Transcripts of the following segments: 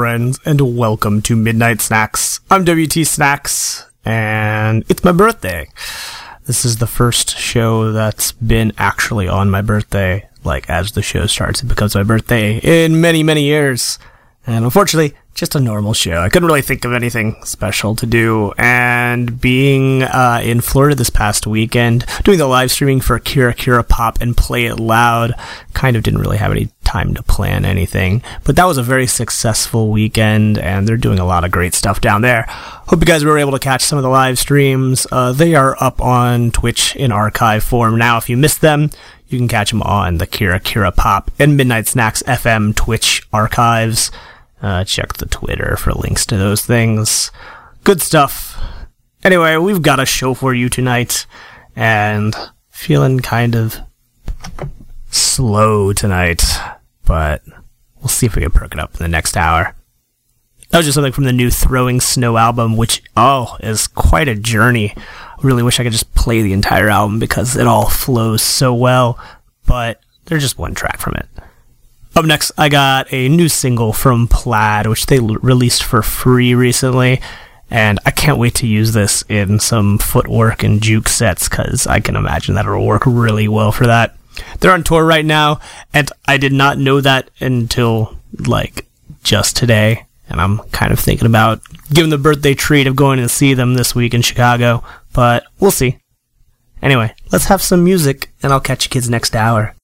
friends, and welcome to Midnight Snacks. I'm WT Snacks, and it's my birthday. This is the first show that's been actually on my birthday. Like, as the show starts, it becomes my birthday in many, many years. And unfortunately, just a normal show. I couldn't really think of anything special to do. And being uh, in Florida this past weekend, doing the live streaming for Kira Kira Pop and Play It Loud, kind of didn't really have any time to plan anything. But that was a very successful weekend, and they're doing a lot of great stuff down there. Hope you guys were able to catch some of the live streams. Uh, they are up on Twitch in archive form now. If you missed them, you can catch them on the Kira Kira Pop and Midnight Snacks FM Twitch archives. Uh, check the Twitter for links to those things. Good stuff. Anyway, we've got a show for you tonight, and feeling kind of slow tonight, but we'll see if we can perk it up in the next hour. That was just something from the new Throwing Snow album, which, oh, is quite a journey. I really wish I could just play the entire album because it all flows so well, but there's just one track from it. Up next, I got a new single from Plaid, which they l- released for free recently. And I can't wait to use this in some footwork and juke sets because I can imagine that it'll work really well for that. They're on tour right now, and I did not know that until like just today. And I'm kind of thinking about giving the birthday treat of going to see them this week in Chicago, but we'll see. Anyway, let's have some music, and I'll catch you kids next hour.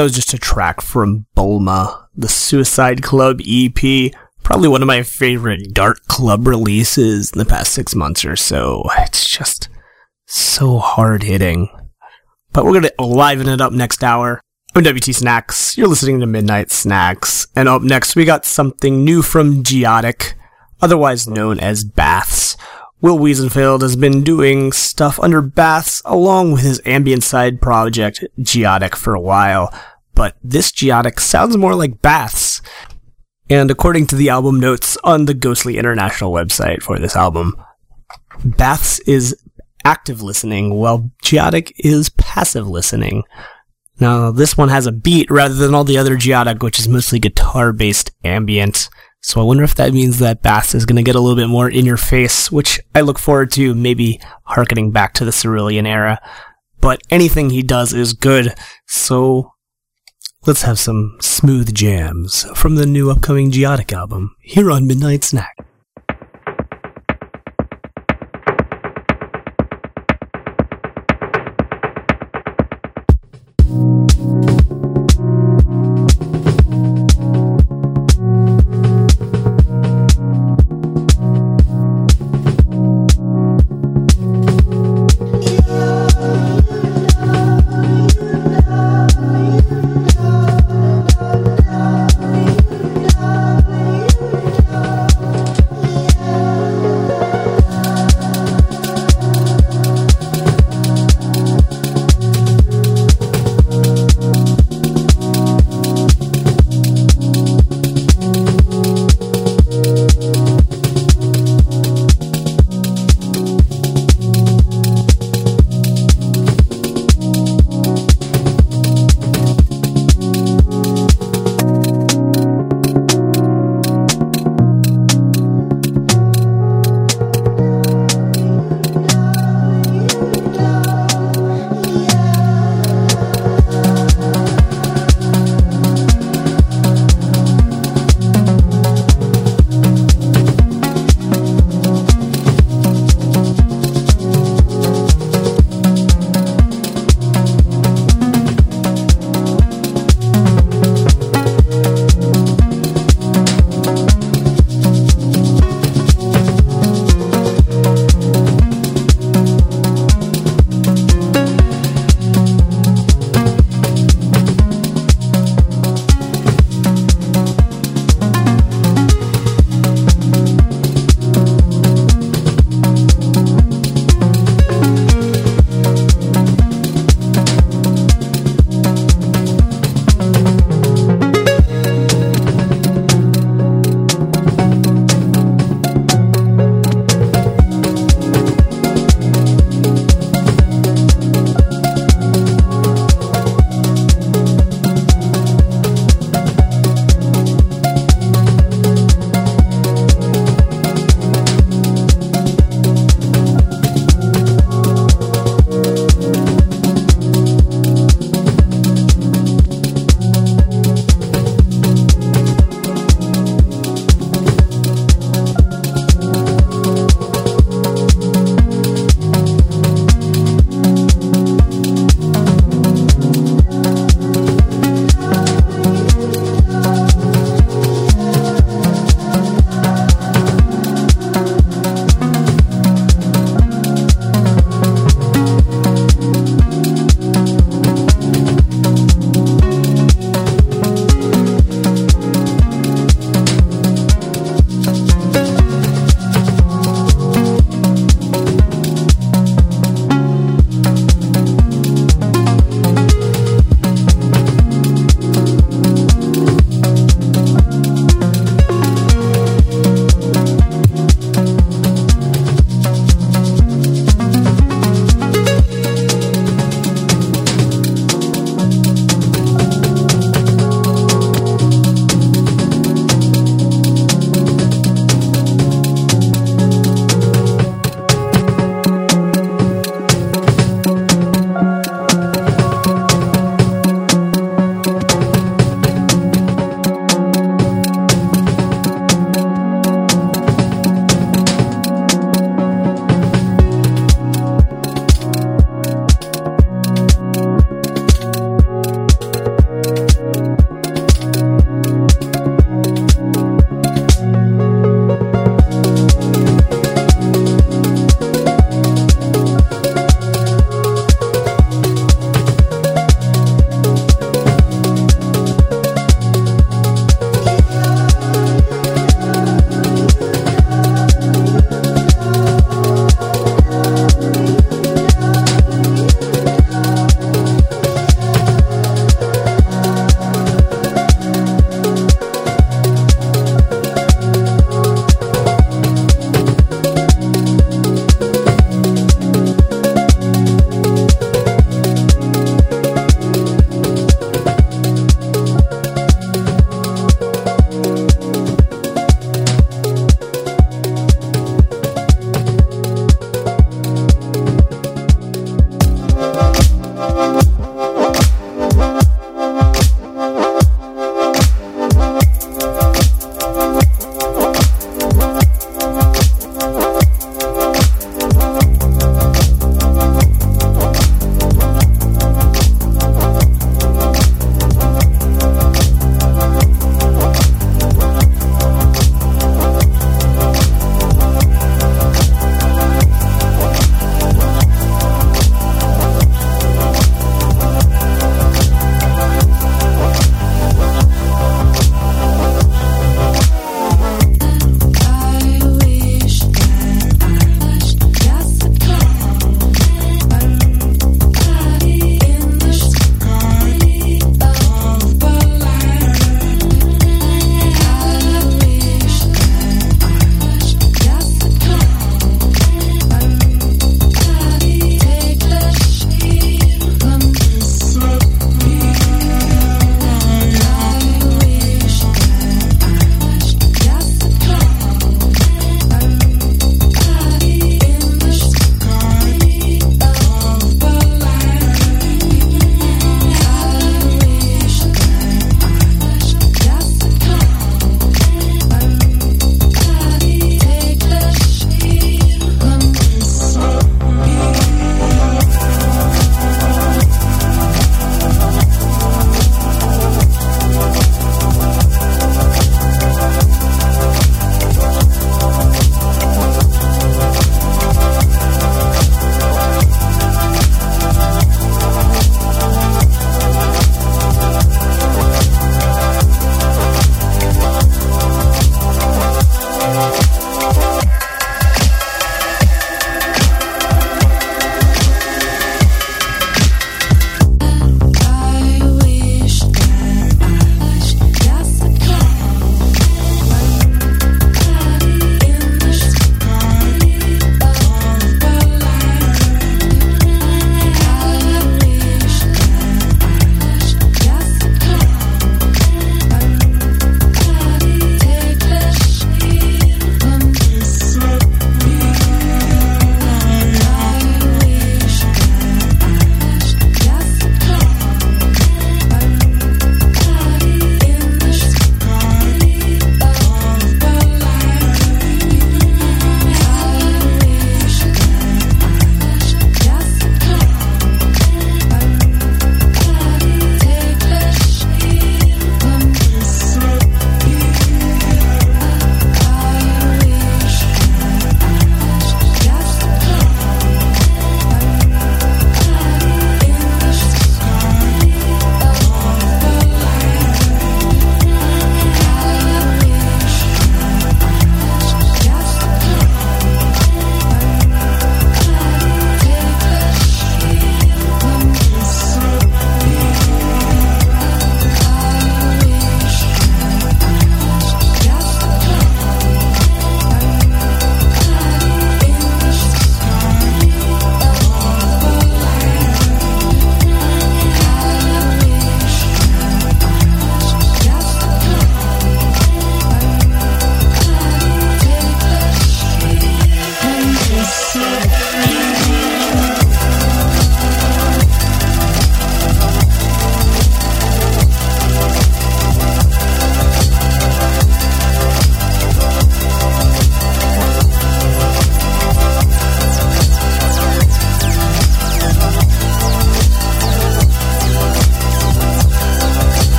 That was just a track from Bulma, the Suicide Club EP. Probably one of my favorite dark club releases in the past six months or so. It's just so hard hitting. But we're gonna liven it up next hour. I'm WT Snacks. You're listening to Midnight Snacks. And up next, we got something new from Geotic, otherwise known as Baths. Will Wiesenfeld has been doing stuff under Baths along with his ambient side project, Geotic, for a while, but this geotic sounds more like baths. And according to the album notes on the Ghostly International website for this album, Baths is active listening, while geotic is passive listening. Now, this one has a beat rather than all the other geotic, which is mostly guitar based ambient. So I wonder if that means that baths is going to get a little bit more in your face, which I look forward to, maybe harkening back to the Cerulean era. But anything he does is good, so Let's have some smooth jams from the new upcoming Geotic album here on Midnight Snack.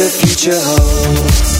The future holds.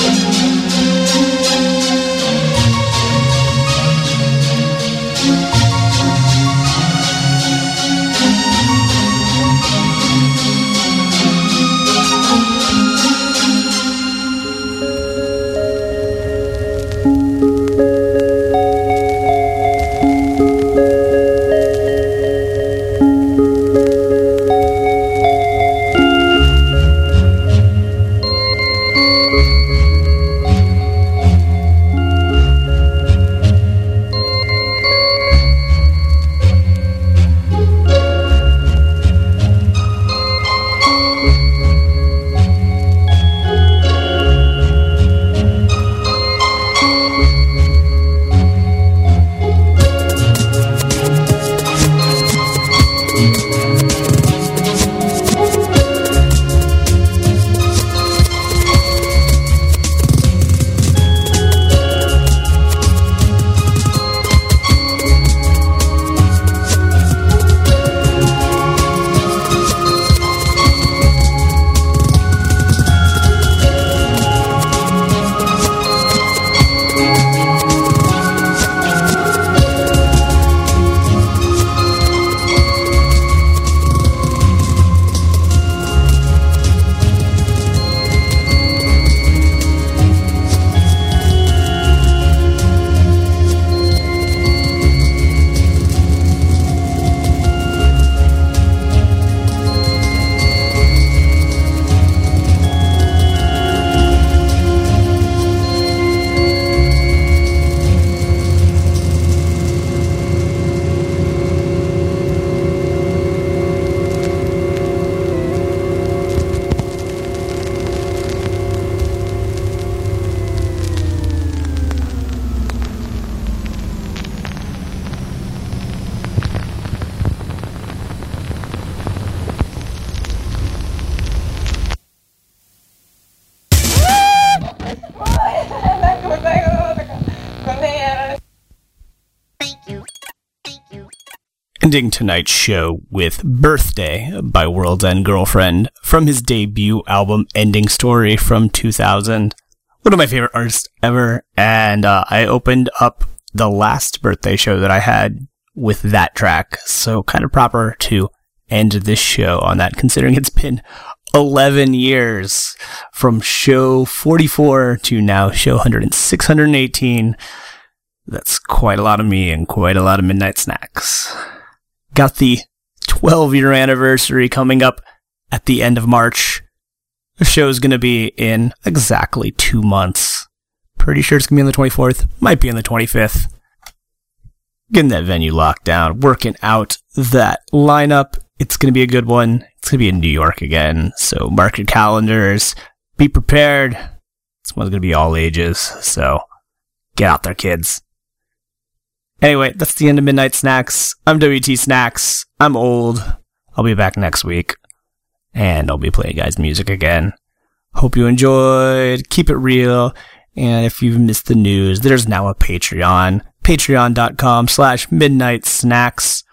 ending tonight's show with Birthday by World's End Girlfriend from his debut album Ending Story from 2000. One of my favorite artists ever. And uh, I opened up the last birthday show that I had with that track. So kind of proper to end this show on that, considering it's been 11 years from show 44 to now show 100 618. That's quite a lot of me and quite a lot of midnight snacks. Got the 12 year anniversary coming up at the end of March. The show's gonna be in exactly two months. Pretty sure it's gonna be on the 24th, might be on the 25th. Getting that venue locked down, working out that lineup. It's gonna be a good one. It's gonna be in New York again, so mark your calendars. Be prepared. This one's gonna be all ages, so get out there, kids. Anyway, that's the end of Midnight Snacks. I'm WT Snacks. I'm old. I'll be back next week. And I'll be playing guys' music again. Hope you enjoyed. Keep it real. And if you've missed the news, there's now a Patreon. Patreon.com slash midnight snacks.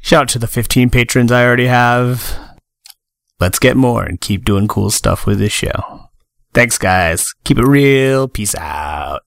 Shout out to the 15 patrons I already have. Let's get more and keep doing cool stuff with this show. Thanks, guys. Keep it real. Peace out.